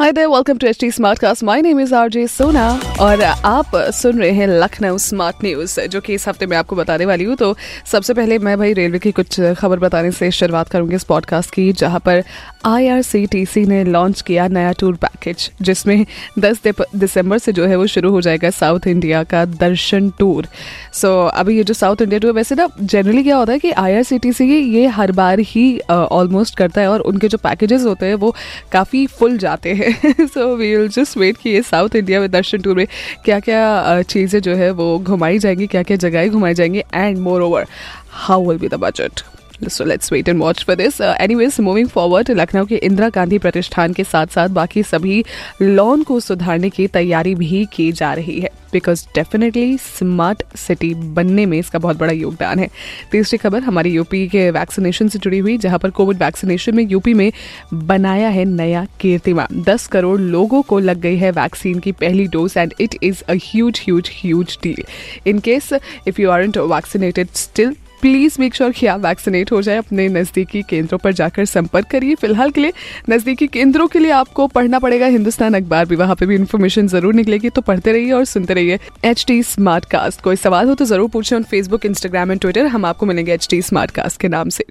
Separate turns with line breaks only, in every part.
hi there welcome to HT Smartcast my name is RJ Sona और आप सुन रहे हैं लखनऊ स्मार्ट न्यूज़ जो कि इस हफ़्ते मैं आपको बताने वाली हूँ। तो सबसे पहले मैं भाई रेलवे की कुछ खबर बताने से शुरुआत करूँगी इस पॉडकास्ट की जहाँ पर आईआरसीटीसी ने लॉन्च किया नया टूर पैकेज जिसमें 10 दिसंबर से जो है वो शुरू हो जाएगा साउथ इंडिया का दर्शन टूर सो so, अभी ये जो साउथ इंडिया टूर वैसे ना जनरली क्या होता है कि आईआरसीटीसी ये हर बार ही ऑलमोस्ट करता है और उनके जो पैकेजेस होते हैं वो काफ़ी फुल जाते हैं। So we will just wait कि ये साउथ इंडिया में दर्शन टूर में क्या क्या चीज़ें जो है वो घुमाई जाएँगी क्या क्या जगहें घुमाई जाएँगी and more over how will be the budget so let's wait and watch for this anyways moving forward Lucknow के इंदिरा गांधी प्रतिष्ठान के साथ साथ बाकी सभी लॉन को सुधारने की तैयारी भी की जा रही है। बिकॉज़ डेफिनेटली स्मार्ट सिटी बनने में इसका बहुत बड़ा योगदान है। तीसरी खबर, हमारी यूपी के वैक्सीनेशन से जुड़ी हुई, जहाँ पर कोविड वैक्सीनेशन में यूपी में बनाया है नया कीर्तिमान। दस करोड़ लोगों को लग गई है वैक्सीन की पहली dose and it is a huge huge deal in case if you are vaccinated still please make sure कि आप वैक्सीनेट हो जाए अपने नज़दीकी केंद्रों पर जाकर संपर्क करिए। फ़िलहाल के लिए नज़दीकी केंद्रों के लिए आपको पढ़ना पड़ेगा हिंदुस्तान अखबार भी वहाँ पे भी इन्फॉर्मेशन ज़रूर निकलेगी तो पढ़ते रहिए और सुनते रहिए एच टी स्मार्ट कास्ट कोई सवाल हो तो ज़रूर पूछे on Facebook Instagram and Twitter हम आपको मिलेंगे एच टी स्मार्ट कास्ट के नाम से।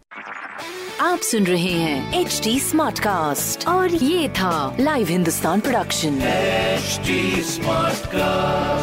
आप सुन रहे हैं एच डी स्मार्ट कास्ट और ये था live Hindustan production
HD Smartcast.